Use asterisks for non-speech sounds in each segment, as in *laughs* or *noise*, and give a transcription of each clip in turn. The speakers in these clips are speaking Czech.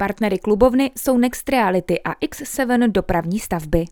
Partnery klubovny jsou Next Reality a X7 dopravní stavby.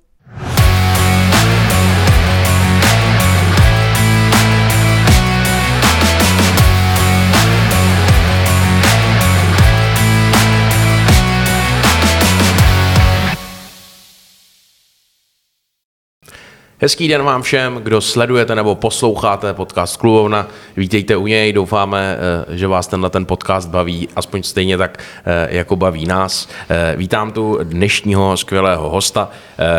Hezký den vám všem, kdo sledujete nebo posloucháte podcast Klubovna. Vítejte u něj, doufáme, eh, že vás tenhle ten podcast baví, aspoň stejně tak, eh, jako baví nás. Eh, vítám tu dnešního skvělého hosta,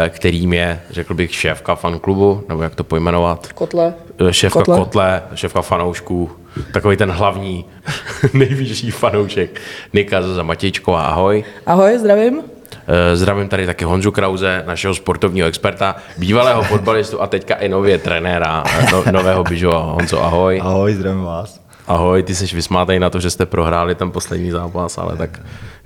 kterým je, řekl bych, šéfka fanklubu, nebo jak to pojmenovat? Kotle. Šéfka Kotle, Kotle šéfka fanoušků, takový ten hlavní, *laughs* nejvyšší fanoušek Nika za Matějčková. Ahoj. Ahoj, zdravím. Eh, zdravím tady taky Honzu Krauze, našeho sportovního experta, bývalého fotbalistu a teďka i nově trenéra eh, no, nového Bižova. Honzo, ahoj. Ahoj, zdravím vás. Ahoj, ty jsi vysmátej na to, že jste prohráli ten poslední zápas, ale tak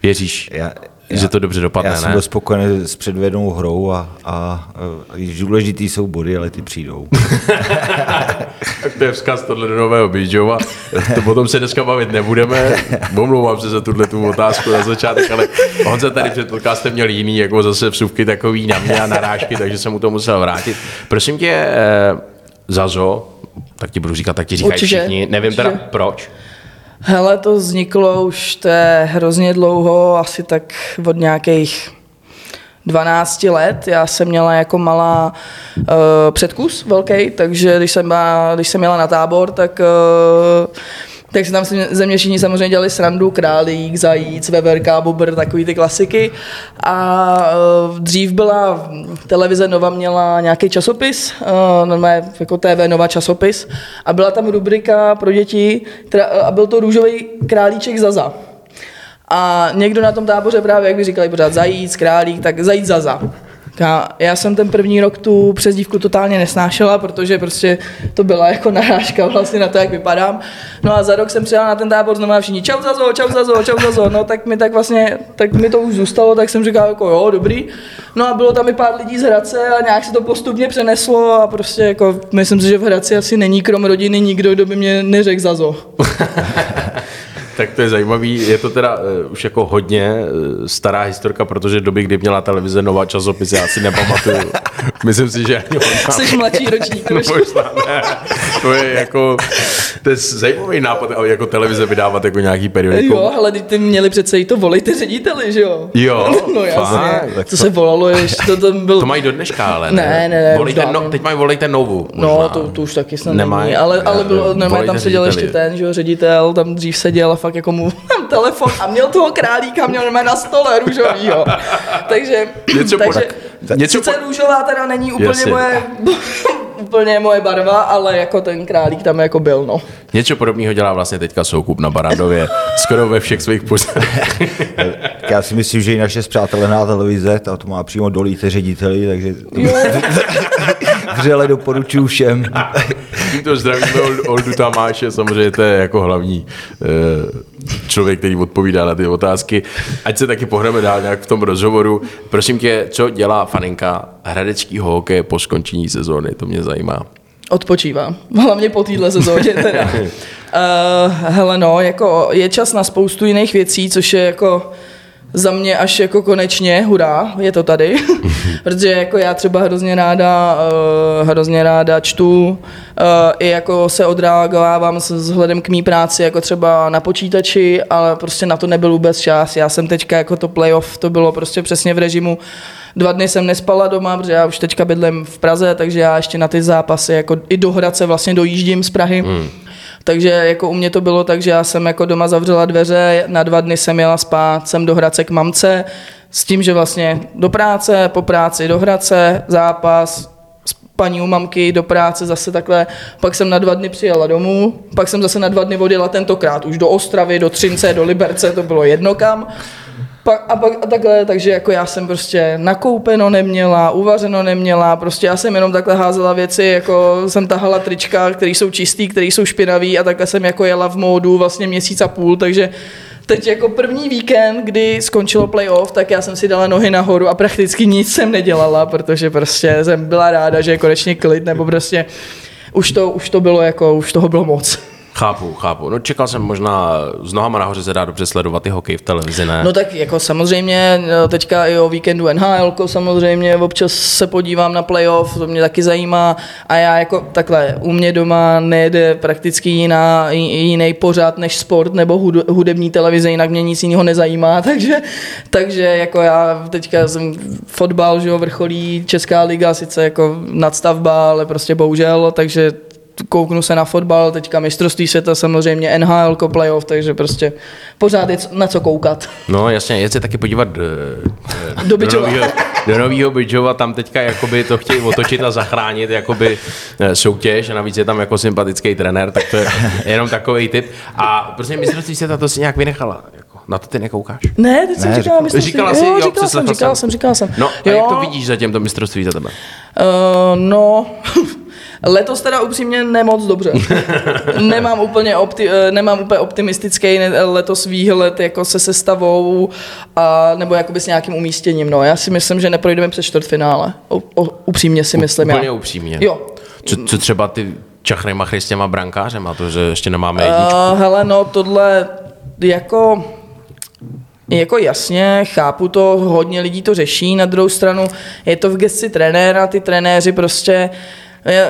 věříš, já, já, že to dobře dopadne, Já jsem ne? byl spokojený s předvedenou hrou a, a, a důležitý jsou body, ale ty přijdou. tak *laughs* to je vzkaz tohle do nového Bížova. To potom se dneska bavit nebudeme. Omlouvám se za tuhle tu otázku na začátek, ale on se tady před podcastem měl jiný, jako zase vsuvky takový na mě a narážky, takže jsem mu to musel vrátit. Prosím tě, eh, Zazo, tak ti budu říkat, tak ti říkají Určitě, všichni. Nevím určitě. teda proč. Hele, to vzniklo už to je hrozně dlouho, asi tak od nějakých 12 let. Já jsem měla jako malá uh, předkus velký, takže když jsem, byla, když jsem jela na tábor, tak uh, tak si tam ze mě všichni samozřejmě dělali srandu, králík, zajíc, veverka, bobr, takový ty klasiky. A uh, dřív byla televize Nova měla nějaký časopis, uh, normálně jako TV Nova časopis a byla tam rubrika pro děti která, a byl to růžový králíček Zaza. A někdo na tom táboře právě, jak by říkali pořád zajíc, králík, tak zajíc Zaza. Já, já jsem ten první rok tu přezdívku totálně nesnášela, protože prostě to byla jako narážka vlastně na to, jak vypadám. No a za rok jsem přijela na ten tábor znovu a všichni čau zazo, čau zazo, čau zazo. No tak mi tak vlastně, tak mi to už zůstalo, tak jsem říkal jako jo, dobrý. No a bylo tam i pár lidí z Hradce a nějak se to postupně přeneslo a prostě jako myslím si, že v Hradci asi není krom rodiny nikdo, kdo by mě neřekl zazo. *laughs* Tak to je zajímavý. Je to teda uh, už jako hodně uh, stará historka, protože doby, kdy měla televize nová časopis, já si nepamatuju. *laughs* Myslím si, že ani ona... Jsi mladší ročník. *laughs* Možná ne. To je jako, to je zajímavý nápad, jako televize vydávat jako nějaký periodikum. Jo, ale ty měli přece i to volejte řediteli, že jo? Jo, *laughs* no jasně. To se volalo, ještě to tam byl... To mají do dneška, ale ne. Ne, ne, ne volejte no, teď mají volejte novu. Možná. No, to, to, už taky snad Nemají, není, ale, ale bylo, normálně tam seděl ještě ten, že jo, ředitel, tam dřív seděl a fakt jako mu *laughs* telefon a měl toho králíka, měl normálně na stole růžovýho. *laughs* takže, Něco takže po, něco sice po... růžová teda není úplně Jasně. moje *laughs* úplně moje barva, ale jako ten králík tam jako byl, no. Něco podobného dělá vlastně teďka Soukup na Barandově, *laughs* skoro ve všech svých pořadech. Já si myslím, že i naše zpřátelená televize, ta to má přímo dolíte řediteli, takže *laughs* vřele doporučuju všem. Tímto zdravíme Oldu Tamáše, samozřejmě to je jako hlavní člověk, který odpovídá na ty otázky. Ať se taky pohneme dál nějak v tom rozhovoru. Prosím tě, co dělá faninka hradeckého hokeje po skončení sezóny? To mě zajímá. Odpočívá. *laughs* Hlavně po téhle sezóně teda. uh, *laughs* hele no, jako je čas na spoustu jiných věcí, což je jako za mě až jako konečně, hurá, je to tady, *laughs* protože jako já třeba hrozně ráda, uh, hrozně ráda čtu, uh, i jako se odreagovávám s vzhledem k mý práci, jako třeba na počítači, ale prostě na to nebyl vůbec čas. Já jsem teďka jako to playoff, to bylo prostě přesně v režimu, dva dny jsem nespala doma, protože já už teďka bydlím v Praze, takže já ještě na ty zápasy jako i do Hradce vlastně dojíždím z Prahy. Hmm. Takže jako u mě to bylo tak, že já jsem jako doma zavřela dveře, na dva dny jsem jela spát, jsem do Hradce k mamce, s tím, že vlastně do práce, po práci do Hradce, zápas, paní u mamky do práce zase takhle, pak jsem na dva dny přijela domů, pak jsem zase na dva dny odjela tentokrát už do Ostravy, do Třince, do Liberce, to bylo jedno kam. Pak, a pak a takhle, takže jako já jsem prostě nakoupeno neměla, uvařeno neměla, prostě já jsem jenom takhle házela věci, jako jsem tahala trička, které jsou čistý, které jsou špinavý a takhle jsem jako jela v módu vlastně měsíc a půl, takže teď jako první víkend, kdy skončilo playoff, tak já jsem si dala nohy nahoru a prakticky nic jsem nedělala, protože prostě jsem byla ráda, že je konečně klid, nebo prostě už to, už to bylo jako, už toho bylo moc. Chápu, chápu. No čekal jsem možná, s nohama nahoře se dá dobře sledovat i hokej v televizi, ne? No tak jako samozřejmě no, teďka i o víkendu NHL, samozřejmě občas se podívám na playoff, to mě taky zajímá a já jako takhle, u mě doma nejde prakticky jiná, jiný pořád než sport nebo hud- hudební televize, jinak mě nic jiného nezajímá, *laughs* takže, takže jako já teďka jsem fotbal, že jo, vrcholí Česká liga, sice jako nadstavba, ale prostě bohužel, takže kouknu se na fotbal, teďka mistrovství světa samozřejmě, NHL, playoff, takže prostě pořád je na co koukat. No jasně, je se taky podívat *laughs* do, Do do, Bydžova. novýho, do novýho Bydžova, tam teďka jakoby to chtějí otočit a zachránit jakoby eh, soutěž a navíc je tam jako sympatický trenér, tak to je jenom takový tip. A prostě mistrovství světa to si nějak vynechala. Jako, na to ty nekoukáš. Ne, teď jsem Ne, říkala říkal- mistrovství. Říkala jsi, jo, jo, říkal jsem, přeslechl říkal jsem. jsem, říkal jsem. No a jo, jak to vidíš zatím to mistrovství za tebe? Uh, no, *laughs* letos teda upřímně nemoc dobře. *laughs* nemám, úplně opti, eh, nemám úplně optimistický letos výhled jako se sestavou a, nebo jakoby s nějakým umístěním. No. Já si myslím, že neprojdeme přes čtvrtfinále. O, o, upřímně si myslím. Úplně já. upřímně. Jo. Co, co třeba ty čachry machry s těma brankářem a to, že ještě nemáme jedničku. Uh, hele, no tohle jako jako jasně, chápu to, hodně lidí to řeší, na druhou stranu je to v gesci trenéra, ty trenéři prostě já,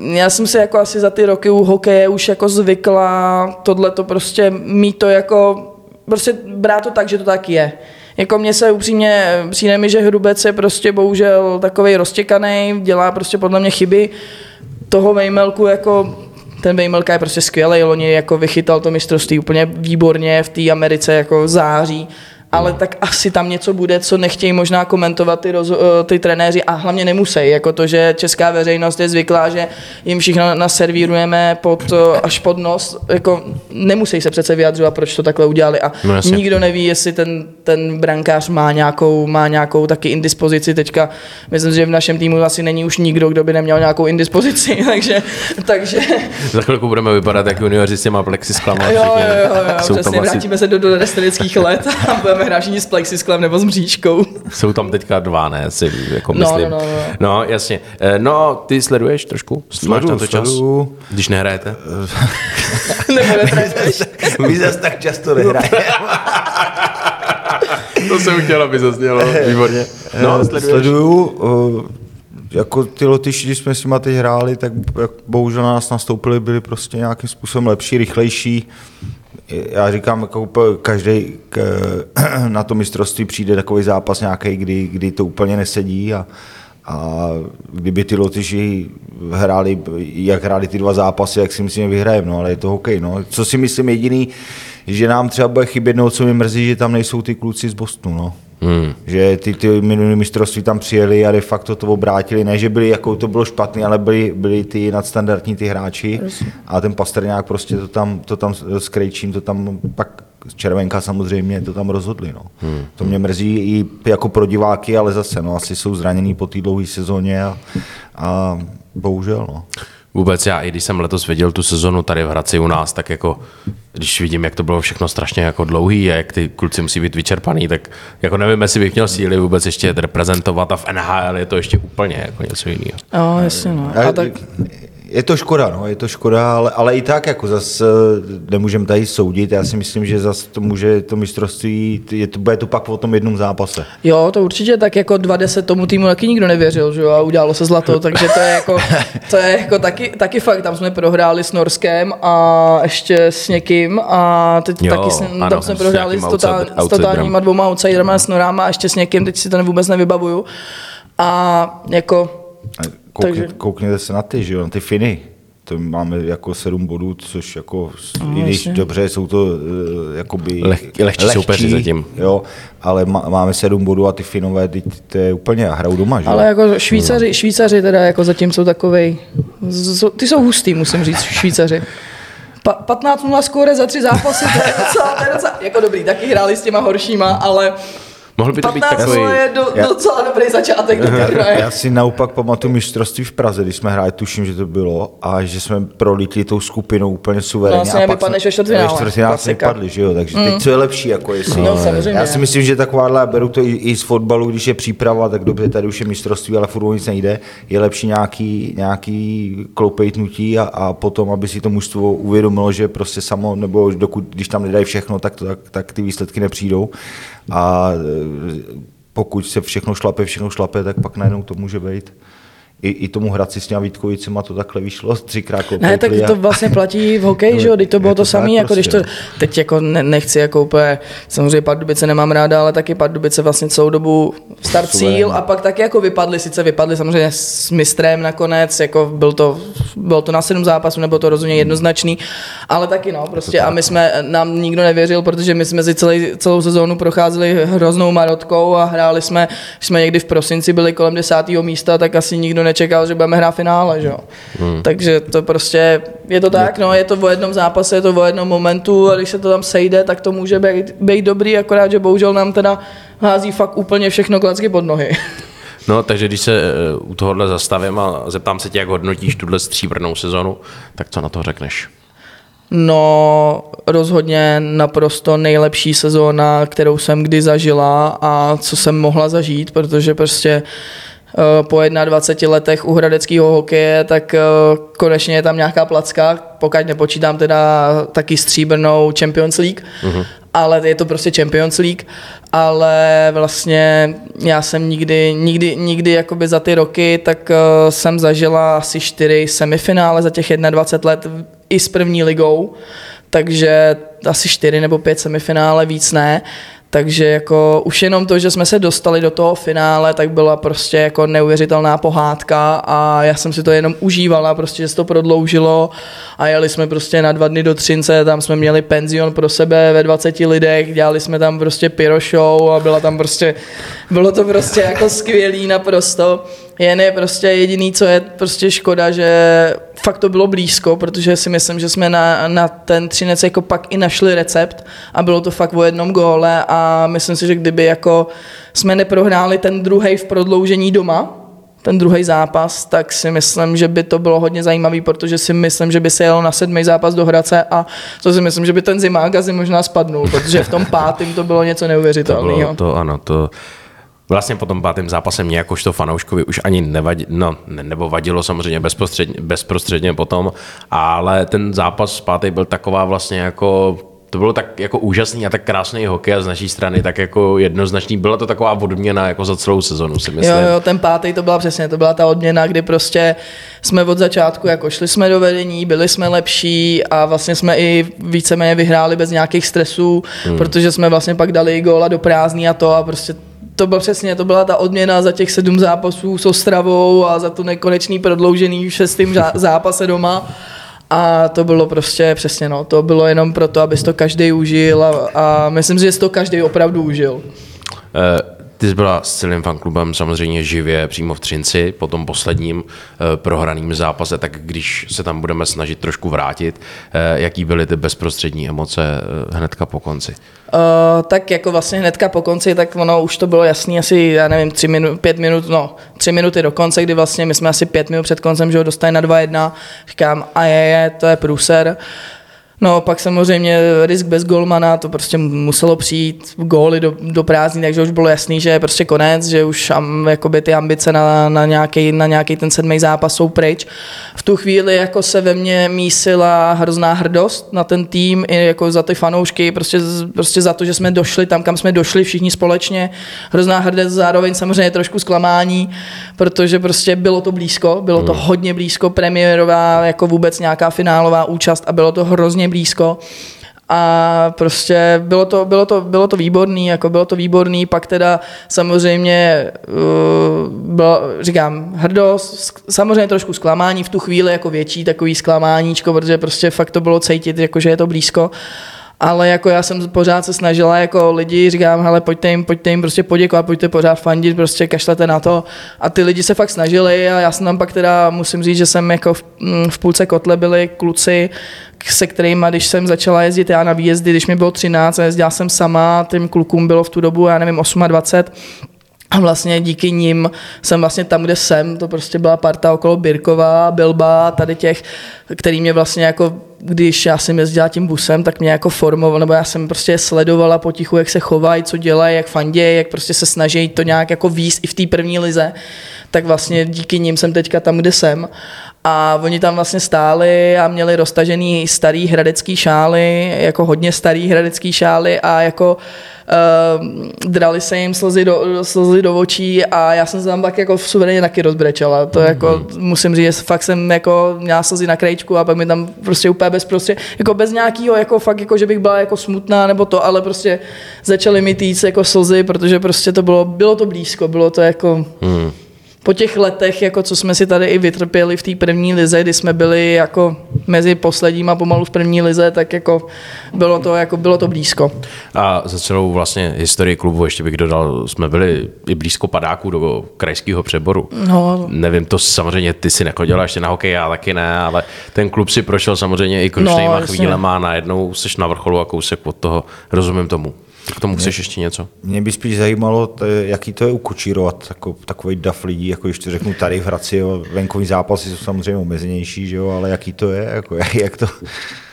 já jsem se jako asi za ty roky u hokeje už jako zvykla tohle to prostě mít to jako, prostě brát to tak, že to tak je. Jako mně se upřímně přijde mi, že Hrubec je prostě bohužel takovej roztěkaný, dělá prostě podle mě chyby. Toho Vejmelku jako ten Vejmelka je prostě skvělý, loni jako vychytal to mistrovství úplně výborně v té Americe jako září, ale tak asi tam něco bude, co nechtějí možná komentovat ty, roz, eh, ty trenéři a hlavně nemusí, jako to, že česká veřejnost je zvyklá, že jim všichni naservírujeme pod, eh, až pod nos, jako nemusí se přece vyjadřovat, proč to takhle udělali a No jasně. nikdo neví, jestli ten, ten brankář má nějakou, má nějakou taky indispozici teďka, myslím, že v našem týmu asi není už nikdo, kdo by neměl nějakou indispozici, *laughs* takže, takže Za chvilku budeme vypadat jako junioři s těma plexisklama. Jo, jo, jo, jo Jsou přesně, vrátíme se do dodestanických let a budeme všichni s plexisklem nebo s mřížkou. *laughs* jsou tam teďka dva, ne? Si, jako No, myslím. no, no, no. no, jasně. Eh, No, ty sleduješ trošku? Máš Sleduju, na to čas? sleduju. Když nehrajete? *laughs* nebo netrénuješ. *laughs* My zase tak často nehrajeme. to jsem chtěl, aby zaznělo. Výborně. No, sleduješ? Sleduju. uh, Jako ty Lotyši, když jsme s nimi teď hráli, tak jak bohužel na nás nastoupili, byli prostě nějakým způsobem lepší, rychlejší. Já říkám, jako každý *clears throat* na to mistrovství přijde takový zápas nějaký, kdy, kdy to úplně nesedí a, a kdyby ty Lotyši hráli, jak hráli ty dva zápasy, jak si myslím, vyhrajeme, no, ale je to hokej. No. Co si myslím jediný, že nám třeba bude chybět, no, co mi mrzí, že tam nejsou ty kluci z Bostonu. No. Hmm. Že ty, ty minulý mistrovství tam přijeli a de facto to obrátili. Ne, že byli, jako to bylo špatný, ale byli, byli ty nadstandardní ty hráči. A ten Pastrňák prostě to tam, to tam s Krejčím, to tam pak Červenka samozřejmě to tam rozhodli. No. Hmm. To mě mrzí i jako pro diváky, ale zase no, asi jsou zranění po té dlouhé sezóně a, a bohužel. No. Vůbec já, i když jsem letos viděl tu sezonu tady v Hradci u nás, tak jako, když vidím, jak to bylo všechno strašně jako dlouhý a jak ty kluci musí být vyčerpaný, tak jako nevím, jestli bych měl síly vůbec ještě reprezentovat a v NHL je to ještě úplně jako něco jiného. Jo, jasně, no. A tak, Je to škoda, no, je to škoda, ale, ale i tak, jako zase nemůžeme tady soudit. Já si myslím, že zase to může to mistrovství, je to, bude to pak o tom jednom zápase. jo, to určitě tak jako 20 tomu týmu taky nikdo nevěřil, že jo, a udělalo se zlato, takže to je jako, *laughs* to je jako taky, taky fakt, tam jsme prohráli s Norskem a ještě s někým a teď Jo, taky jsme, ano, tam jsme s prohráli s, totál, outside- s totálníma dvouma outsiderama, s Norama a ještě s někým, teď si to vůbec nevybavuju. A jako, A Koukně, Takže- Koukněte se na ty, že jo, na ty Finy. To máme jako sedm bodů, což jako, No, i když jasně. dobře, jsou to uh, jakoby Leh- lehčí soupeři zatím. Jo, ale má, máme sedm bodů a ty Finové, ty, to je úplně, a hrajou doma, že jo. ale jako Švýcaři, Švýcaři teda jako zatím jsou takovej, z- ty jsou hustý, musím říct, Švýcaři. Pa, 15 0 skóre za tři zápasy, to je docela, to je docela, jako dobrý, taky hráli s těma horšíma, ale Mohl by to být 15 takový... je do, Já- docela dobrý začátek do. Já si naopak pamatuju mistrovství v Praze, když jsme hráli, tuším, že to bylo, a že jsme prolítli tou skupinou úplně suverénně. No, vlastně a pak jsme- ve čtvrtfinále, Ve čtvrtfinále jsme klasika. vypadli, že jo, takže teď co je lepší, jako jestli... No, samozřejmě. Já si myslím, že takováhle, já beru to i, i z fotbalu, když je příprava, tak dobře, tady už je mistrovství, ale fotbal nic nejde, je lepší nějaký, nějaký kloupejtnutí a, a potom, aby si to mužstvo uvědomilo, že prostě samo, nebo dokud, když tam nedají všechno, tak, to, tak, tak ty výsledky nepřijdou. A e, pokud se všechno šlape, všechno šlape, tak pak najednou to může být. I, i tomu Hradci s těma Vítkovicema to takhle vyšlo, *laughs* třikrát Ne, tak to vlastně platí v hokeji, *laughs* že jo, teď to bylo to to samé, jako když to, prostě. teď jako ne, nechci jako úplně, samozřejmě Pardubice nemám ráda, ale taky Pardubice vlastně celou dobu start cíl a pak taky jako vypadli, sice vypadli samozřejmě s mistrem nakonec, jako byl to, bylo to na sedm zápasů, nebo to rozhodně jednoznačný, ale taky no, prostě a my jsme, nám nikdo nevěřil, protože my jsme si celý, celou sezónu procházeli hroznou marotkou a hráli jsme, jsme někdy v prosinci byli kolem desátého místa, tak asi nikdo nečekal, že budeme hrát finále, že jo. Hmm. Takže to prostě, je to tak, no, je to o jednom zápase, je to o jednom momentu a když se to tam sejde, tak to může být, být dobrý, akorát, že bohužel nám teda hází fakt úplně všechno klacky pod nohy. *laughs* No, takže když se eh, u tohohle zastavím a zeptám se tě, jak hodnotíš tuhle stříbrnou sezonu, tak co na to řekneš? No, rozhodně naprosto nejlepší sezóna, kterou jsem kdy zažila a co jsem mohla zažít, protože prostě po 21 letech u hradeckého hokeje, tak eh, konečně je tam nějaká placka, pokud nepočítám teda taky stříbrnou Champions League, uh-huh. ale je to prostě Champions League, ale vlastně já jsem nikdy, nikdy, nikdy jakoby za ty roky, tak eh, jsem zažila asi čtyři semifinále za těch 21 let i s první ligou, takže asi čtyři nebo pět semifinále, víc ne. Takže jako už jenom to, že jsme se dostali do toho finále, tak byla prostě jako neuvěřitelná pohádka a já jsem si to jenom užívala, prostě, že se to prodloužilo a jeli jsme prostě na dva dny do Třince, tam jsme měli penzion pro sebe ve 20 lidech, dělali jsme tam prostě pyro show a byla tam prostě, bylo to prostě jako skvělý naprosto. Jen je prostě jediný, co je prostě škoda, že fakt to bylo blízko, protože si myslím, že jsme na, na ten Třinec jako pak i našli recept a bylo to fakt o jednom góle a myslím si, že kdyby jako jsme neprohráli ten druhý v prodloužení doma, ten druhý zápas, tak si myslím, že by to bylo hodně zajímavý, protože si myslím, že by se jelo na sedmý zápas do Hradce a to si myslím, že by ten zimák asi možná spadnul, protože v tom pátém to bylo něco To neuvěřitelného. bylo to, ano, to vlastně po tom pátém zápase mě jakožto fanouškovi už ani nevadilo, no, ne, nebo vadilo samozřejmě bezprostředně, bezprostředně potom, ale ten zápas pátý byl taková vlastně jako to bylo tak jako úžasný a tak krásný hokej a z naší strany tak jako jednoznačný. Byla to taková odměna jako za celou sezonu, si myslím. Jo, jo, ten pátý to byla přesně, to byla ta odměna, kdy prostě jsme od začátku jako šli jsme do vedení, byli jsme lepší a vlastně jsme i víceméně vyhráli bez nějakých stresů, hmm. protože jsme vlastně pak dali góla do prázdný a to a prostě to bylo přesně, to byla ta odměna za těch sedm zápasů s Ostravou a za to nekonečný prodloužený v šestým zá- *laughs* zápase doma. A to bylo prostě přesně, no, to bylo jenom proto, aby to každý užil a, a myslím si, že si to každý opravdu užil. Eh, Ty jsi byla s celým fanklubem samozřejmě živě přímo v Třinci po tom posledním eh, prohraným zápase, tak když se tam budeme snažit trošku vrátit, eh, jaký byly ty bezprostřední emoce eh, hnedka po konci? Uh, tak jako vlastně hnedka po konci, tak ono už to bylo jasný asi, já nevím, tři minut, pět minut, no, tři minuty do konce, kdy vlastně my jsme asi pět minut před koncem, že ho dostali na 2-1, říkám, a je, je, to je průser. No, pak samozřejmě risk bez golmana, to prostě muselo přijít góly do, do prázdní, takže už bylo jasný, že je prostě konec, že už am, jakoby ty ambice na, na, nějaký, na nějaký ten sedmý zápas jsou pryč. V tu chvíli jako se ve mně mísila hrozná hrdost na ten tým, i jako za ty fanoušky, prostě, prostě za to, že jsme došli tam, kam jsme došli všichni společně. Hrozná hrdost, zároveň samozřejmě trošku zklamání, protože prostě bylo to blízko, bylo to hodně blízko, premiérová, jako vůbec nějaká finálová účast a bylo to hrozně blízko. A prostě bylo to, bylo to, bylo to výborný, jako bylo to výborný, pak teda samozřejmě uh, bylo, říkám, hrdost, samozřejmě trošku zklamání v tu chvíli, jako větší takový zklamáníčko, protože prostě fakt to bylo cítit, jako že je to blízko. Ale jako já jsem pořád se snažila jako lidi, říkám, hele, pojďte jim, pojďte jim prostě poděkovat, pojďte pořád fandit, prostě kašlete na to. A ty lidi se fakt snažili a já jsem tam pak teda, musím říct, že jsem jako v, mm, v půlce kotle byli kluci, se kterými, když jsem začala jezdit já na výjezdy, když mi bylo 13 a jezdila jsem sama, tím klukům bylo v tu dobu, já nevím, 28, a vlastně díky nim jsem vlastně tam, kde jsem, to prostě byla parta okolo Birkova, Bilba, tady těch, který mě vlastně jako, když já jsem jezdila tím busem, tak mě jako formoval, nebo já jsem prostě sledovala potichu, jak se chovají, co dělají, jak fandějí, jak prostě se snaží to nějak jako výst i v té první lize, tak vlastně díky nim jsem teďka tam, kde jsem. A oni tam vlastně stáli a měli roztažený starý hradecký šály, jako hodně starý hradecký šály a jako uh, drali se jim slzy do, slzy do očí a já jsem se tam tak jako v suverénně taky rozbrečela. To jako mm-hmm. musím říct, fakt jsem jako měla slzy na krajičku a pak mi tam prostě úplně bezprostě, jako bez nějakého, jako fakt jako, že bych byla jako smutná nebo to, ale prostě začaly mi týct jako slzy, protože prostě to bylo, bylo to blízko, bylo to jako... Mm po těch letech, jako co jsme si tady i vytrpěli v té první lize, kdy jsme byli jako mezi posledním a pomalu v první lize, tak jako bylo to, jako bylo to blízko. A za celou vlastně historii klubu, ještě bych dodal, jsme byli i blízko padáků do krajského přeboru. No. Nevím, to samozřejmě ty si nechodila ještě na hokej, já taky ne, ale ten klub si prošel samozřejmě i krušnýma no, chvílema, najednou seš na vrcholu a kousek od toho, rozumím tomu. K tomu chceš ještě něco? Mě by spíš zajímalo, t- jaký to je ukočírovat tako, takový dav lidí, jako když to řeknu tady v Hradci, jo, venkovní zápasy jsou samozřejmě omezenější, že jo, ale jaký to je, jako, *laughs* jak, jak to...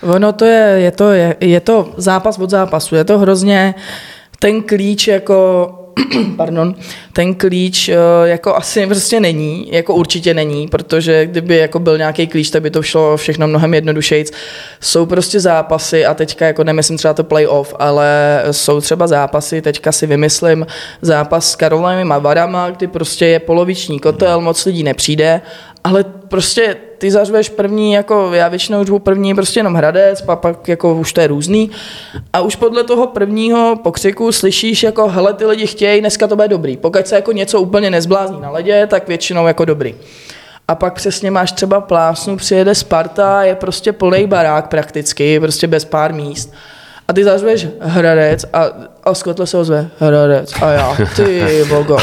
Ono to je, je to, je, je to zápas od zápasu, je to hrozně ten klíč jako *clears throat* pardon, ten klíč eh, jako asi prostě není, jako určitě není, protože kdyby jako byl nějaký klíč, tak by to šlo všechno mnohem jednodušejc. Jsou prostě zápasy a teďka jako nemyslím třeba to playoff, ale jsou třeba zápasy, teďka si vymyslím zápas s Karolem a Varama, kdy prostě je poloviční kotel, moc lidí nepřijde, ale prostě ty zařveš první, jako já většinou řvu první prostě jenom Hradec, pak, pak jako už to je různý. A už podle toho prvního pokřiku slyšíš jako, hele, ty lidi chtějí, dneska to bude dobrý. Pokud se jako něco úplně nezblázní na ledě, tak většinou jako dobrý. A pak přesně máš třeba plásnu, přijede Sparta, je prostě plný barák prakticky, prostě bez pár míst a ty zařveš Hradec a, a z kotle se ozve Hradec a já, ty bogo.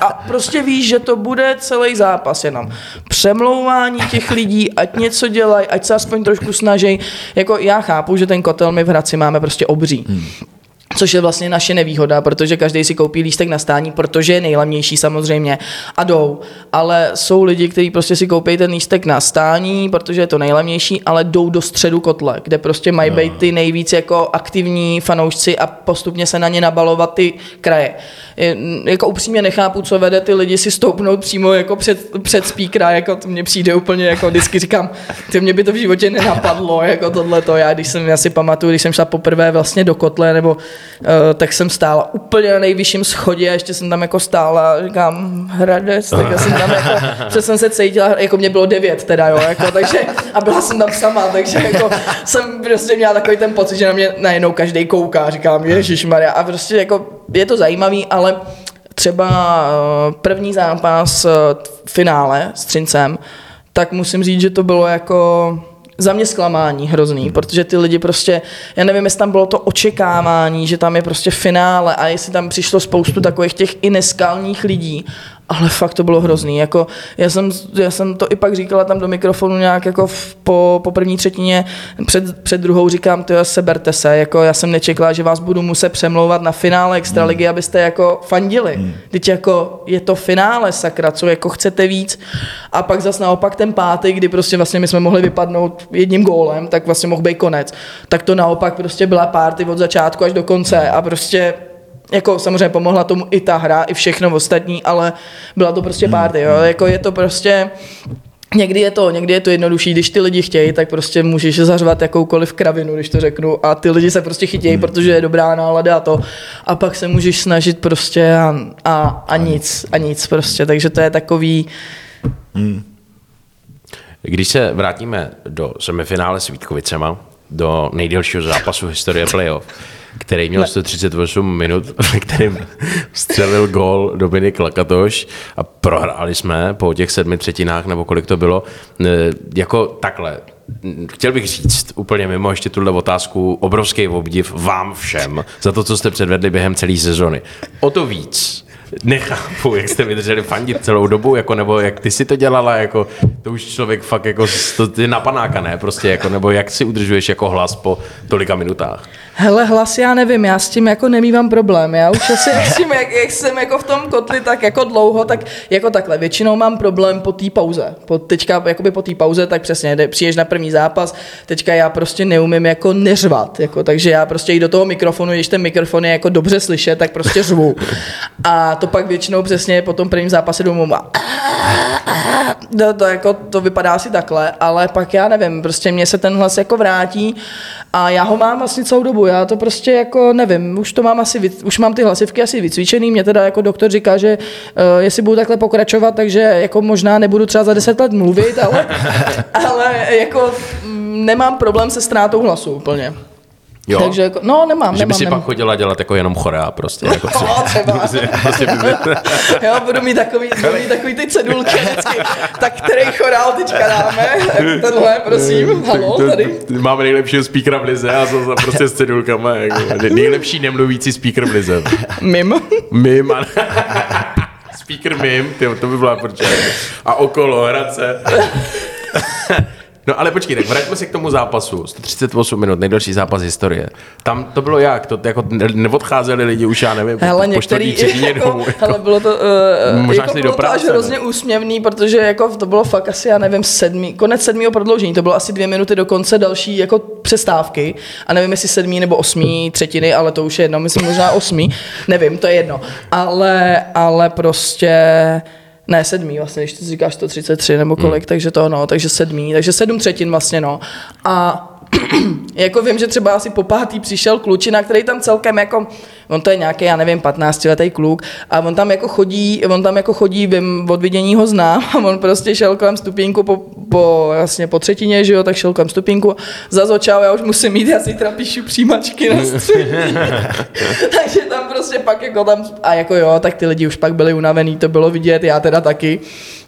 A prostě víš, že to bude celý zápas jenom. Přemlouvání těch lidí, ať něco dělají, ať se aspoň trošku snaží. Jako já chápu, že ten kotel my v Hradci máme prostě obří. Hmm což je vlastně naše nevýhoda, protože každý si koupí lístek na stání, protože je nejlevnější samozřejmě a jdou. Ale jsou lidi, kteří prostě si koupí ten lístek na stání, protože je to nejlevnější, ale jdou do středu kotle, kde prostě mají být ty nejvíc jako aktivní fanoušci a postupně se na ně nabalovat ty kraje. Je, jako upřímně nechápu, co vede ty lidi si stoupnout přímo jako před, před speakera, jako to mně přijde úplně, jako vždycky říkám, ty mě by to v životě nenapadlo, jako tohleto. Já, když jsem, já si pamatuju, když jsem šla poprvé vlastně do kotle, nebo tak jsem stála úplně na nejvyšším schodě a ještě jsem tam jako stála, říkám, Hradec, tak já jsem tam jako, *laughs* že jsem se cítila, jako mě bylo devět teda, jo, jako, takže, a byla jsem tam sama, takže jako jsem prostě měla takový ten pocit, že na mě najednou každý kouká, říkám, Ježíš Maria, a prostě jako je to zajímavý, ale třeba uh, první zápas uh, finále s Třincem, tak musím říct, že to bylo jako za mě zklamání hrozný, hmm. protože ty lidi prostě, já nevím, jestli tam bylo to očekávání, že tam je prostě finále a jestli tam přišlo spoustu takových těch i neskalních lidí ale fakt to bylo hrozný. Jako, já, jsem, já jsem to i pak říkala tam do mikrofonu nějak jako v, po, po první třetině, před, před druhou říkám, to seberte se, jako já jsem nečekala, že vás budu muset přemlouvat na finále Extraligy, mm. abyste jako fandili. Mm. Teď jako je to finále, sakra, co jako chcete víc. A pak zas naopak ten pátý, kdy prostě vlastně my jsme mohli vypadnout jedním gólem, tak vlastně mohl být konec. Tak to naopak prostě byla párty od začátku až do konce a prostě jako samozřejmě pomohla tomu i ta hra, i všechno ostatní, ale byla to prostě party, jo. Jako je to prostě, Někdy je to, někdy je to jednodušší, když ty lidi chtějí, tak prostě můžeš zařvat jakoukoliv kravinu, když to řeknu, a ty lidi se prostě chytějí, protože je dobrá nálada a to. A pak se můžeš snažit prostě a, a, a nic, a nic prostě, takže to je takový... Hmm. Když se vrátíme do semifinále s Vítkovicema, do nejdelšího zápasu historie playoff, který měl 138 minut, ve kterým střelil gól Dominik Lakatoš a prohráli jsme po těch sedmi třetinách, nebo kolik to bylo, e, jako takhle. Chtěl bych říct úplně mimo ještě tuhle otázku obrovský obdiv vám všem za to, co jste předvedli během celé sezony. O to víc nechápu, jak jste vydrželi fandit celou dobu, jako, nebo jak ty si to dělala, jako, to už člověk fakt jako, to je na panáka, ne, prostě, jako, nebo jak si udržuješ jako hlas po tolika minutách. Hele, hlas já nevím, já s tím jako nemývám problém. Já už asi *laughs* s tím, jak, jak jsem jako v tom kotli tak jako dlouho, tak jako takhle. Většinou mám problém po té pauze. Po, teďka jakoby po té pauze, tak přesně, jde, přijdeš na první zápas, teďka já prostě neumím jako neřvat, jako, takže já prostě i do toho mikrofonu, když ten mikrofon je jako dobře slyšet, tak prostě řvu. A to pak většinou přesně po tom prvním zápase domů a to, to, jako, to vypadá asi takhle, ale pak já nevím, prostě mně se ten hlas jako vrátí a já ho mám vlastně celou dobu, já to prostě jako nevím, už to mám asi, už mám ty hlasivky asi vycvičený, mě teda jako doktor říká, že uh, jestli budu takhle pokračovat, takže jako možná nebudu třeba za deset let mluvit, ale, *laughs* ale jako mm, nemám problém se ztrátou hlasu úplně. Jo? Takže jako, no nemám, Že by nemám, si nemám. pak chodila dělat jako jenom chorea prostě. Jako *laughs* No, třeba. *laughs* prostě by- *laughs* jo, budu mít takový, budu mít takový ty cedulky vždycky. Tak který chorál teďka dáme? Tenhle, prosím, halo, To- tady. Máme nejlepšího speakera v lize a za prostě s cedulkama. Jako, nejlepší nemluvící speaker v lize. Mim. Mim. Speaker mim, tyjo, to by byla prča. A okolo Hradce. No ale počkej, tak vraťme se k tomu zápasu. 138 minut, nejdelší zápas historie. Tam to bylo jak? To jako ne- neodcházeli lidi už, já nevím, Hele, po některý, *laughs* jako, domů. Jako. hele, bylo to, uh, Možná jako šli bylo do to až práce, hrozně úsměvný, protože jako to bylo fakt asi, já nevím, sedmý, konec sedmého prodloužení, to bylo asi dvě minuty do konce další jako přestávky a nevím, jestli sedmý nebo osmý třetiny, ale to už je jedno, myslím možná osmý, nevím, to je jedno, ale, ale prostě ne, sedmý vlastně, když ty říkáš 133 nebo kolik, hmm. takže to no, takže sedmý, takže sedm třetin vlastně no. A *clears throat* jako vím, že třeba asi po pátý přišel klučina, který tam celkem jako, on to je nějaký, já nevím, 15 letý kluk a on tam jako chodí, on tam jako chodí, vím, od vidění ho znám a on prostě šel kolem stupínku po, po, vlastně po třetině, že jo, tak šel kolem stupínku, čau, já už musím mít, já zítra píšu přijímačky na. *laughs* Takže tam prostě pak jako tam, a jako jo, tak ty lidi už pak byli unavený, to bylo vidět, já teda taky.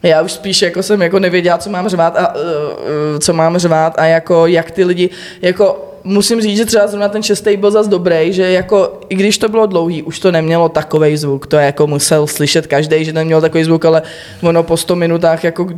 Já už spíš jako jsem jako nevěděla, co mám řvát a uh, uh, co mám řvát a jako jak ty lidi, jako musím říct, že třeba zrovna ten šestý byl zas dobrý, že jako i když to bylo dlouhý, už to nemělo takový zvuk, to jako musel slyšet každý, že nemělo takový zvuk, ale ono po 100 minutách jako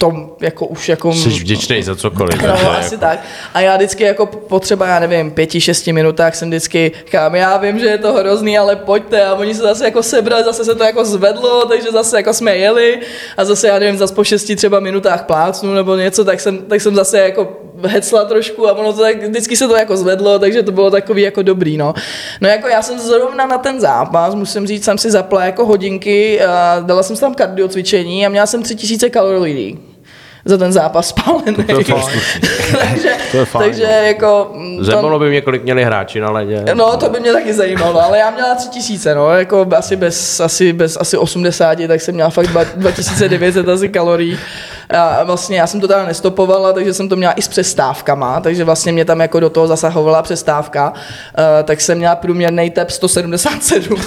to jako už jako... Jsi vděčný za cokoliv. No, asi jako- tak. A já vždycky jako potřeba, já nevím, pěti, šesti minutách jsem vždycky, říkám, já vím, že je to hrozný, ale pojďte. A oni se zase jako sebrali, zase se to jako zvedlo, takže zase jako jsme jeli a zase, já nevím, zase po šesti třeba minutách plácnu nebo něco, tak jsem, tak jsem zase jako hecla trošku a ono to tak, vždycky se to jako zvedlo, takže to bylo takový jako dobrý, no. No jako já jsem zrovna na ten zápas, musím říct, jsem si zapla jako hodinky, a dala jsem si tam kardio cvičení a měla jsem 3000 kalorií za ten zápas *laughs* spálený. To je fajn. takže, *laughs* *laughs* To je fajn, takže no. jako... mm, to- Zajímalo by mě, kolik měli hráči na ledě. No, to by mě taky zajímalo, ale já měla tři tisíce, no, jako asi bez, asi bez asi 80, tak jsem měla fakt dva- 2900 asi kalorií. A vlastně já jsem to teda nestopovala, takže jsem to měla i s přestávkama, takže vlastně mě tam jako do toho zasahovala přestávka, uh, tak jsem měla průměrný tep 177.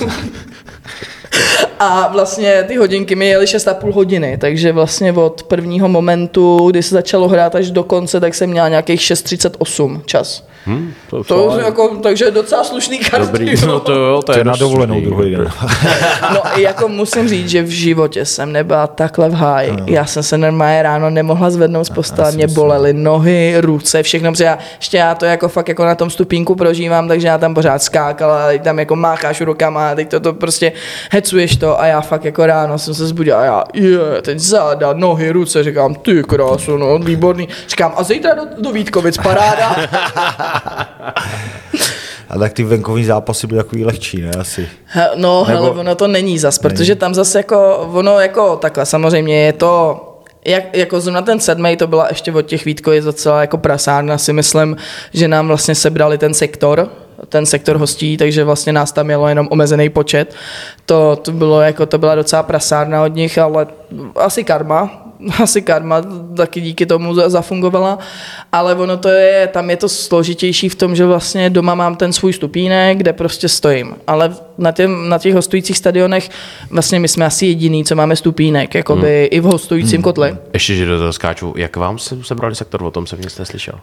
A vlastně ty hodinky mi jeli 6,5 hodiny, takže vlastně od prvního momentu, kdy se začalo hrát až do konce, tak jsem měla nějakých 6,38 čas. Hm, to, To fajn. jako, takže docela slušný kardio. Dobrý, no to jo, to je je na dovolenou druhý den. *laughs* No jako musím říct, že v životě jsem nebyla takhle v háji. Já jsem se normálně ráno nemohla zvednout z postele, mě bolely nohy, ruce, všechno, protože já, ještě já to jako fakt jako na tom stupínku prožívám, takže já tam pořád skákala, teď tam jako mácháš rukama, teď to, to prostě hecuješ to a já fakt jako ráno jsem se zbudila a já, je, teď záda, nohy, ruce, říkám, ty krásu, no, výborný. Říkám, a zítra do, do Vítkovic, paráda. *laughs* *laughs* A tak ty venkovní zápasy byly takový lehčí, ne? Asi. He, no, Nebo- hele, ono to není zas, protože tam zase jako, ono jako takhle, samozřejmě je to, jak, jako zrovna ten sedmý to byla ještě od těch Vítkovic docela jako prasárna, si myslím, že nám vlastně sebrali ten sektor, ten sektor hostí, takže vlastně nás tam mělo jenom omezený počet. To, to bylo jako, to byla docela prasárna od nich, ale asi karma, asi karma taky díky tomu za- zafungovala, ale ono to je, tam je to složitější v tom, že vlastně doma mám ten svůj stupínek, kde prostě stojím, ale na, těm, na těch hostujících stadionech vlastně my jsme asi jediný, co máme stupínek, jakoby hmm. i v hostujícím hmm. kotli. Ještě, že do toho skáču, jak vám se sebrali sektor, o tom jsem nic neslyšel.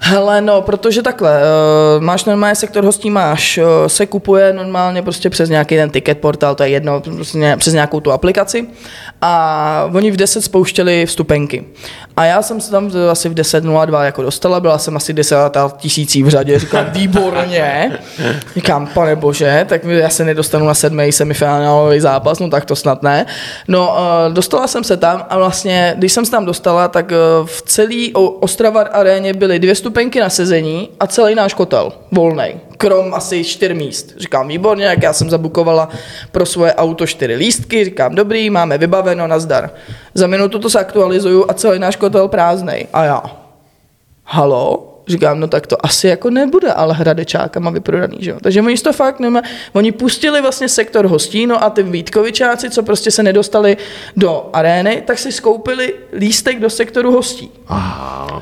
Hele, no, protože takhle, uh, máš normálně sektor hostí, máš, uh, se kupuje normálně prostě přes nějaký ten ticket portál, to je jedno, prostě přes nějakou tu aplikaci a oni v 10 spouštěli vstupenky. A já jsem se tam asi v 10.02 jako dostala, byla jsem asi 10 tisící v řadě, říkám, *laughs* výborně. Říkám, pane bože, tak já se nedostanu na sedmý semifinálový zápas, no tak to snad ne. No, uh, dostala jsem se tam a vlastně, když jsem se tam dostala, tak uh, v celý O- Ostrava aréně byly dvě stupenky na sezení a celý náš kotel, volnej. Krom asi čtyř míst. Říkám, výborně, jak já jsem zabukovala pro svoje auto čtyři lístky, říkám, dobrý, máme vybaveno, nazdar. Za minutu to zaktualizuju a celý náš kotel prázdnej. A já, halo? Říkám, no tak to asi jako nebude, ale hradečákama vyprodaný, že jo. Takže oni to fakt nema, oni pustili vlastně sektor hostí, no a ty Vítkovičáci, co prostě se nedostali do arény, tak si skoupili lístek do sektoru hostí.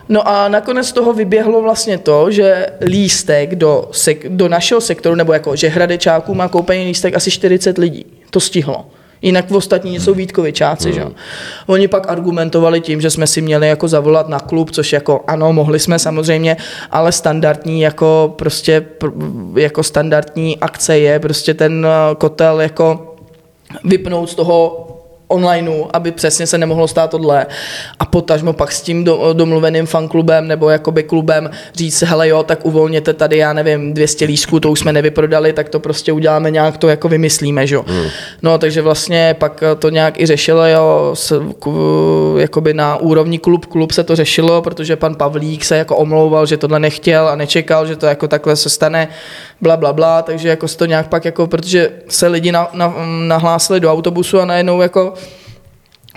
No a nakonec z toho vyběhlo vlastně to, že lístek do, sek- do našeho sektoru, nebo jako, že hradečáků má koupený lístek asi 40 lidí. To stihlo. Jinak v ostatní jsou Vítkovičáci, že jo. Oni pak argumentovali tím, že jsme si měli jako zavolat na klub, což jako ano, mohli jsme samozřejmě, ale standardní jako prostě pr- jako standardní akce je prostě ten eh, kotel jako vypnout z toho onlineu, aby přesně se nemohlo stát tohle. A potažmo pak s tím do, domluveným fanklubem nebo jakoby klubem říct, hele jo, tak uvolněte tady, já nevím, 200 lísků, to už jsme nevyprodali, tak to prostě uděláme nějak, to jako vymyslíme, že jo. Hmm. No, takže vlastně pak to nějak i řešilo, jo, s, k, jakoby na úrovni klub, klub se to řešilo, protože pan Pavlík se jako omlouval, že tohle nechtěl a nečekal, že to jako takhle se stane, bla, bla, bla, takže jako se to nějak pak jako, protože se lidi na, na, nahlásili do autobusu a najednou jako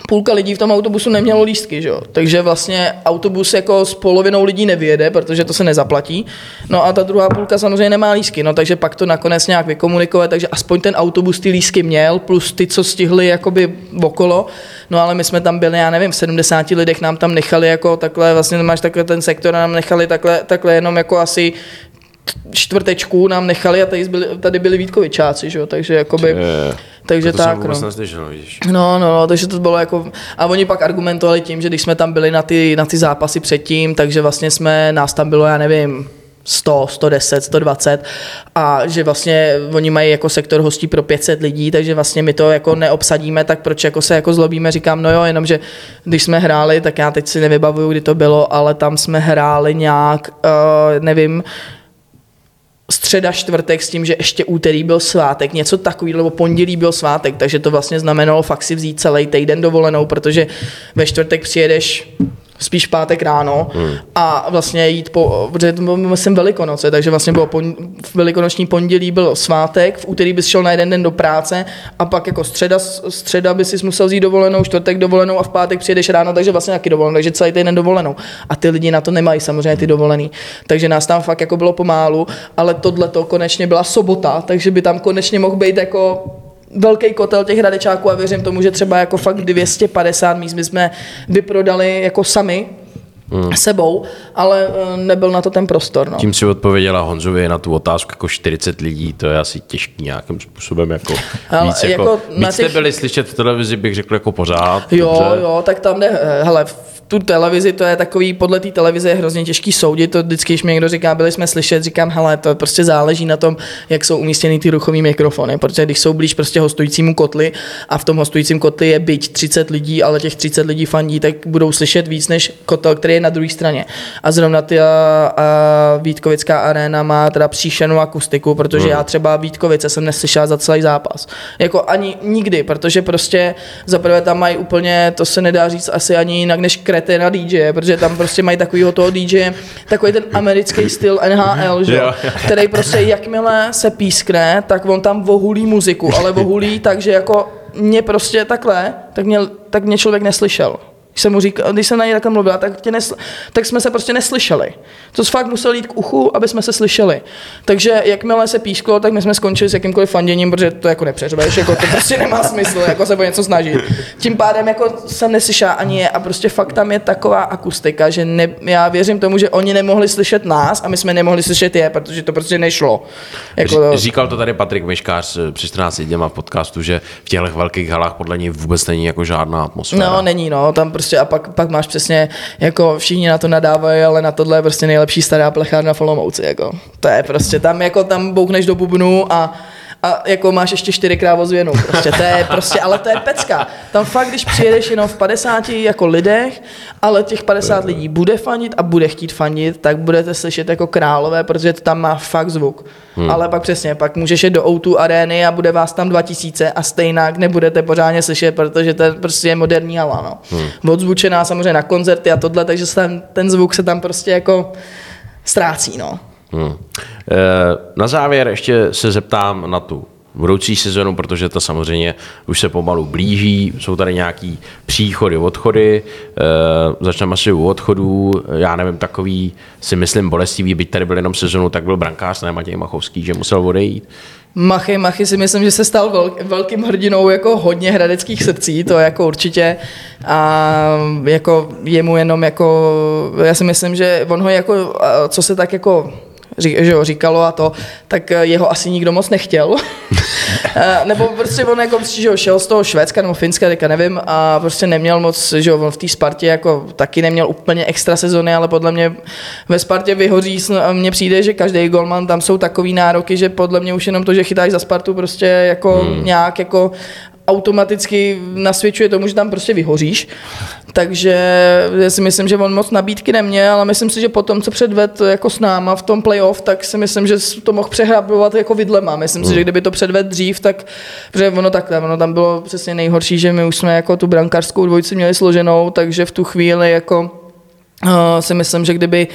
půlka lidí v tom autobusu nemělo lístky, že jo? takže vlastně autobus jako s polovinou lidí nevyjede, protože to se nezaplatí, no a ta druhá půlka samozřejmě nemá lístky, no takže pak to nakonec nějak vykomunikuje, takže aspoň ten autobus ty lístky měl, plus ty, co stihli jakoby okolo, no ale my jsme tam byli, já nevím, v 70 lidech nám tam nechali jako takhle, vlastně máš takhle ten sektor, nám nechali takhle, takhle jenom jako asi čtvrtečku nám nechali a tady byli, tady byli Vítkovičáci, že jo? takže jakoby, Je. takže to tak, jsem vůbec no. neslyšel, vidíš. No, no, no, takže to bylo jako, a oni pak argumentovali tím, že když jsme tam byli na ty, na ty zápasy předtím, takže vlastně jsme, nás tam bylo, já nevím, 100, 110, 120 a že vlastně oni mají jako sektor hostí pro 500 lidí, takže vlastně my to jako neobsadíme, tak proč jako se jako zlobíme, říkám, no jo, jenomže když jsme hráli, tak já teď si nevybavuju, kdy to bylo, ale tam jsme hráli nějak, uh, nevím, středa, čtvrtek s tím, že ještě úterý byl svátek, něco takový, nebo pondělí byl svátek, takže to vlastně znamenalo fakt si vzít celý týden dovolenou, protože ve čtvrtek přijedeš spíš pátek ráno hmm. a vlastně jít po, protože to bylo, myslím, velikonoce, takže vlastně bylo pon, v velikonoční pondělí byl svátek, v úterý bys šel na jeden den do práce a pak jako středa, středa by si musel vzít dovolenou, čtvrtek dovolenou a v pátek přijedeš ráno, takže vlastně taky dovolenou, takže celý týden dovolenou. A ty lidi na to nemají samozřejmě ty dovolený. Takže nás tam fakt jako bylo pomálu, ale tohle to konečně byla sobota, takže by tam konečně mohl být jako velký kotel těch hradečáků a věřím tomu, že třeba jako fakt 250 míst my jsme vyprodali jako sami hmm. sebou, ale eh, nebyl na to ten prostor. No. Tím si odpověděla Honzovi na tu otázku jako 40 lidí, to je asi těžký nějakým způsobem jako *laughs* Ale víc, jako, jako víc jste těch- byli slyšet v televizi, bych řekl jako pořád. Jo, dobře. jo, tak tam jde, eh, hele, v tu televizi, to je takový, podle té televize je hrozně těžký soudit, to vždycky, když mi někdo říká, byli jsme slyšet, říkám, hele, to prostě záleží na tom, jak jsou umístěny ty ruchové mikrofony, protože když jsou blíž prostě hostujícímu kotli a v tom hostujícím kotli je byť 30 lidí, ale těch 30 lidí fandí, tak budou slyšet víc než kotel, který je na druhé straně. A zrovna ta a, Vítkovická arena má teda příšenou akustiku, protože já třeba Vítkovice jsem neslyšel za celý zápas. Jako ani nikdy, protože prostě zaprvé tam mají úplně, to se nedá říct asi ani jinak než kreténa DJ, protože tam prostě mají takovýho toho DJ, takový ten americký styl NHL, že? jo, Jo. který prostě jakmile se pískne, tak on tam vohulí muziku, ale vohulí tak, že jako mě prostě takhle, tak mě, tak mě člověk neslyšel. Když jsem, mu říkal, když jsem na něj takhle mluvila, tak, tě nesl, tak jsme se prostě neslyšeli. To fakt musel jít k uchu, aby jsme se slyšeli. Takže jakmile se písklo, tak my jsme skončili s jakýmkoliv fanděním, protože to jako nepřeřveš, jako to prostě nemá smysl, jako se o něco snažit. Tím pádem jako jsem neslyšela ani je a prostě fakt tam je taková akustika, že ne, já věřím tomu, že oni nemohli slyšet nás a my jsme nemohli slyšet je, protože to prostě nešlo. Jako, Říkal to tady Patrik Myškář eh, při 14 dněma v podcastu, že v těchto velkých halách podle něj vůbec není jako žádná atmosféra. No, není, no, tam prostě a pak, pak máš přesně, jako všichni na to nadávají, ale na tohle je prostě nejlepší stará plechárna v Olomouci, jako. To je prostě tam, jako tam boukneš do bubnu a a jako máš ještě čtyřikrát ozvěnu, prostě to je prostě, ale to je pecka. Tam fakt, když přijedeš jenom v 50 jako lidech, ale těch 50 lidí bude fandit a bude chtít fandit, tak budete slyšet jako králové, protože to tam má fakt zvuk. Hmm. Ale pak přesně, pak můžeš jít do O2 arény a bude vás tam 2000 a stejnak nebudete pořádně slyšet, protože to je prostě moderní hala, no. Hmm. Odzvučená samozřejmě na koncerty a tohle, takže se tam, ten zvuk se tam prostě jako ztrácí, no. Hmm. Na závěr ještě se zeptám na tu budoucí sezonu, protože to samozřejmě už se pomalu blíží, jsou tady nějaký příchody, odchody, začneme asi u odchodů, já nevím, takový si myslím bolestivý, byť tady byl jenom sezonu, tak byl brankář, ne Matěj Machovský, že musel odejít. Machy, Machy si myslím, že se stal velk, velkým hrdinou jako hodně hradeckých srdcí, to jako určitě a jako jemu jenom jako, já si myslím, že on ho jako, co se tak jako že jo, říkalo a to, tak jeho asi nikdo moc nechtěl. *laughs* nebo prostě on jako, že jo, šel z toho Švédska nebo Finska, teďka nevím, a prostě neměl moc, že jo, on v té Spartě jako taky neměl úplně extra sezony, ale podle mě ve Spartě vyhoří, mně přijde, že každý golman, tam jsou takový nároky, že podle mě už jenom to, že chytáš za Spartu prostě jako hmm. nějak jako automaticky nasvědčuje tomu, že tam prostě vyhoříš. Takže já si myslím, že on moc nabídky neměl, ale myslím si, že potom, co předved jako s náma v tom playoff, tak si myslím, že to mohl přehrabovat jako vidlema. Myslím si, že kdyby to předved dřív, tak, protože ono takhle, ono tam bylo přesně nejhorší, že my už jsme jako tu brankářskou dvojici měli složenou, takže v tu chvíli jako uh, si myslím, že kdyby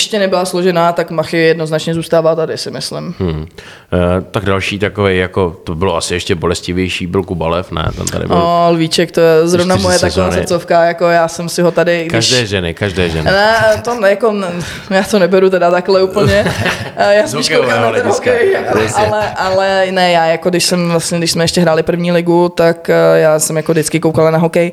ještě nebyla složená, tak Machy jednoznačně zůstává tady, si myslím. Hmm. E, tak další takový, jako to bylo asi ještě bolestivější, byl Kubalev, ne? Ten tady byl. No, Lvíček, to je zrovna moje sezóny. taková srdcovka, jako já jsem si ho tady... Když... Každé ženy, každé ženy. Ne, to jako, já to neberu teda takhle úplně. *laughs* já spíš koukám na ten hokej, jako, ale, ale ne, já jako když jsem vlastně, když jsme ještě hráli první ligu, tak eh, já jsem jako vždycky koukala na hokej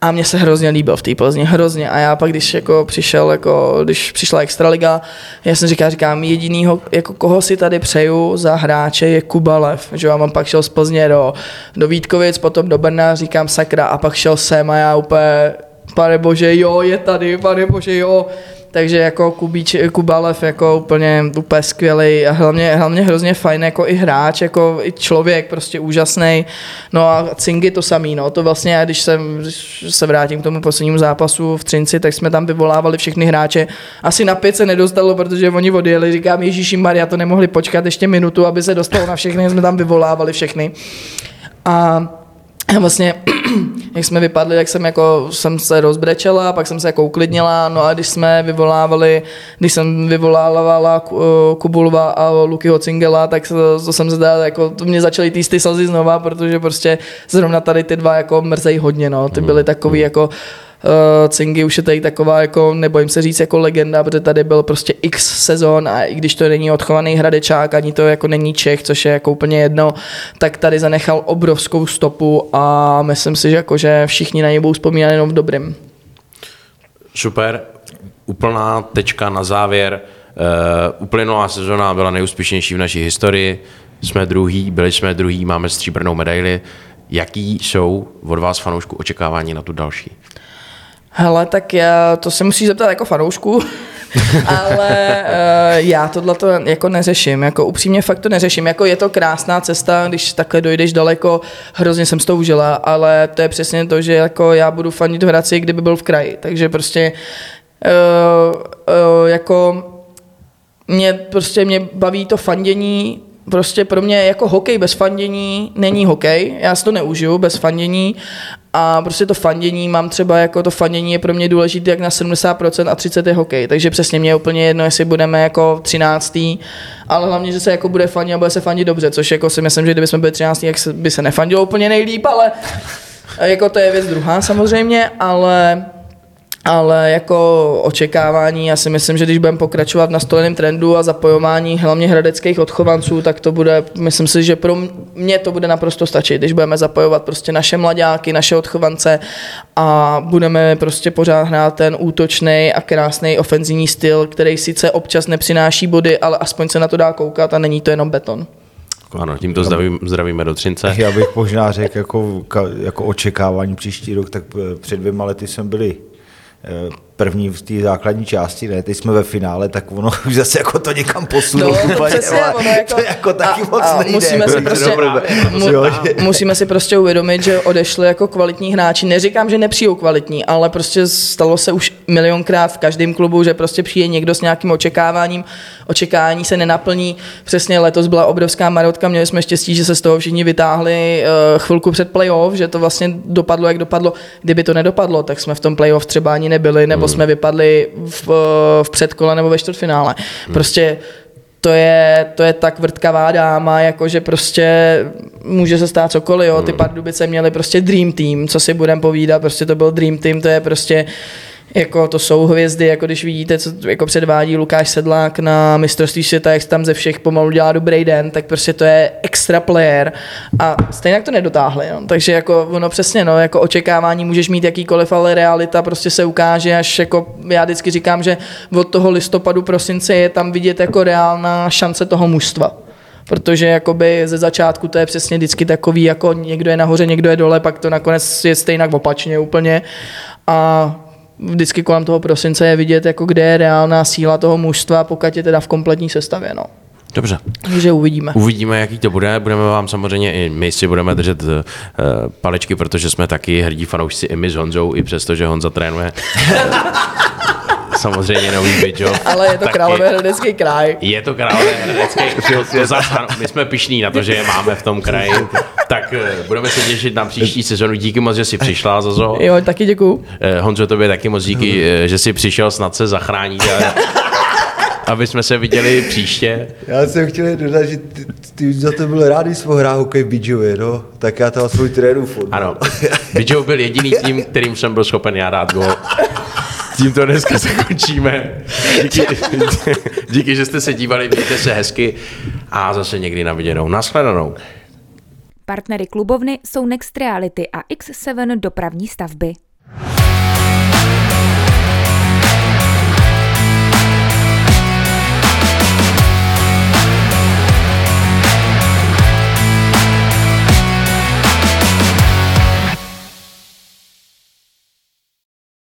a mně se hrozně líbil v té Plzni, hrozně. A já pak, když jako přišel, jako, když přišla Extraliga, já jsem říkal, říkám, jedinýho, jako koho si tady přeju za hráče je Kubalev. Že já mám pak šel z Plzně do, do Vítkovic, potom do Brna, říkám sakra, a pak šel sem a já úplně, pane bože, jo, je tady, pane bože, jo takže jako Kubíč, Kubalev jako úplně, úplně skvělý a hlavně, hlavně hrozně fajn jako i hráč, jako i člověk prostě úžasný. No a Cingy to samý, no to vlastně já, když, jsem, když se vrátím k tomu poslednímu zápasu v Třinci, tak jsme tam vyvolávali všechny hráče. Asi na pět se nedostalo, protože oni odjeli, říkám Ježíši Maria, to nemohli počkat ještě minutu, aby se dostalo na všechny, jsme tam vyvolávali všechny. A vlastně jak jsme vypadli, jak jsem jako, jsem se rozbrečela, pak jsem se jako uklidnila, no a když jsme vyvolávali, když jsem vyvolávala eh, Kubulva a Lukyho Cingela, tak to, to jsem zda, jako, to mě začaly týsty ty slzy znova, protože prostě zrovna tady ty dva jako mrzej hodně, no, ty byly takový jako, Cingy už je tady taková, jako, nebojím se říct, jako legenda, protože tady byl prostě x sezon a i když to není odchovaný hradečák, ani to jako není Čech, což je jako úplně jedno, tak tady zanechal obrovskou stopu a myslím si, že, jako, že všichni na něj budou vzpomínat jenom v dobrým. Super, úplná tečka na závěr. Uh, uplynulá sezona byla nejúspěšnější v naší historii. Jsme druhý, byli jsme druhý, máme stříbrnou medaili. Jaký jsou od vás fanoušku očekávání na tu další? Hele, tak já, to se musí zeptat jako fanoušku, *laughs* ale uh, já tohle to jako neřeším, jako upřímně fakt to neřeším, jako je to krásná cesta, když takhle dojdeš daleko, hrozně jsem s to užila, ale to je přesně to, že jako já budu fanit v Hradci, kdyby byl v kraji, takže prostě uh, uh, jako mě prostě mě baví to fandění. Prostě pro mě jako hokej bez fandění není hokej, já si to neužiju bez fandění a prostě to fandění mám třeba jako to fandění je pro mě důležité jak na 70% a 30 je hokej, takže přesně mě je úplně jedno, jestli budeme jako 13. ale hlavně, že se jako bude fandit a bude se fandit dobře, což jako si myslím, že kdyby jsme byli 13. jak by se nefandilo úplně nejlíp, ale Jako to je věc druhá samozřejmě, ale ale jako očekávání, já si myslím, že když budeme pokračovat v nastoleném trendu a zapojování hlavně hradeckých odchovanců, tak to bude, myslím si, že pro mě to bude naprosto stačit, když budeme zapojovat prostě naše mladáky, naše odchovance a budeme prostě pořád hrát ten útočný a krásný ofenzivní styl, který sice občas nepřináší body, ale aspoň se na to dá koukat a není to jenom beton. Ano, tímto zdravím, zdravíme do Třince. Já bych možná řekl jako, jako očekávání příští rok, tak před dvěma lety jsme byli Uh, první v té základní části, ne, teď jsme ve finále, tak ono *laughs* už zase jako to někam posunulo. No, úplně, přesně, ale ono jako, to jako taky a, moc a nejde. musíme si prostě, mu, musíme si prostě uvědomit, že odešli jako kvalitní hráči. Neříkám, že nepřijou kvalitní, ale prostě stalo se už milionkrát v každém klubu, že prostě přijde někdo s nějakým očekáváním, očekávání se nenaplní. Přesně letos byla obrovská marotka, měli jsme štěstí, že se z toho všichni vytáhli uh, chvilku před playoff, že to vlastně dopadlo, jak dopadlo. Kdyby to nedopadlo, tak jsme v tom playoff třeba ani nebyli, nebo Hmm. jsme vypadli v, v předkole nebo ve čtvrtfinále. Prostě to je, to je tak vrtkavá dáma, jako že prostě může se stát cokoliv, jo. Ty Pardubice měly prostě dream team, co si budem povídat, prostě to byl dream team, to je prostě jako to jsou hvězdy, jako když vidíte, co jako předvádí Lukáš Sedlák na mistrovství světa, jak tam ze všech pomalu dělá dobrý den, tak prostě to je extra player a stejně to nedotáhli, no. takže jako ono přesně, no, jako očekávání můžeš mít jakýkoliv, ale realita prostě se ukáže až jako, já vždycky říkám, že od toho listopadu, prosince je tam vidět jako reálná šance toho mužstva. Protože jakoby ze začátku to je přesně vždycky takový, jako někdo je nahoře, někdo je dole, pak to nakonec je stejnak opačně úplně. A vždycky kolem toho prosince je vidět, jako kde je reálná síla toho mužstva, pokud je teda v kompletní sestavě. No. Dobře. Takže uvidíme. Uvidíme, jaký to bude. Budeme vám samozřejmě i my si budeme držet uh, palečky, protože jsme taky hrdí fanoušci i my s Honzou, i přesto, že Honza trénuje. *laughs* samozřejmě nový Bidžo. Ale je to Královéhradecký kraj. Je to Královéhradecký. *laughs* to, to zas, ano, my jsme pišní na to, že je máme v tom kraji. Tak eh, budeme se těšit na příští sezonu. Díky moc, že jsi přišla, Zazo. Jo, taky děkuju. Eh, Honzo, tobě taky moc díky, eh, že jsi přišel snad se zachránit. A, *laughs* aby jsme se viděli příště. Já jsem chtěl dodat, že ty, ty za to byl rád, když jsme hrál hokej v Bidžově, no. Tak já tam svůj trénu fotbal. Ano, Bidžou byl jediný tým, kterým jsem byl schopen já dát gol. *laughs* Tímto dneska zakončíme. Díky, díky, že jste se dívali, mějte se hezky a zase někdy na viděnou. Naschledanou. Partnery klubovny jsou Next Reality a X7 dopravní stavby.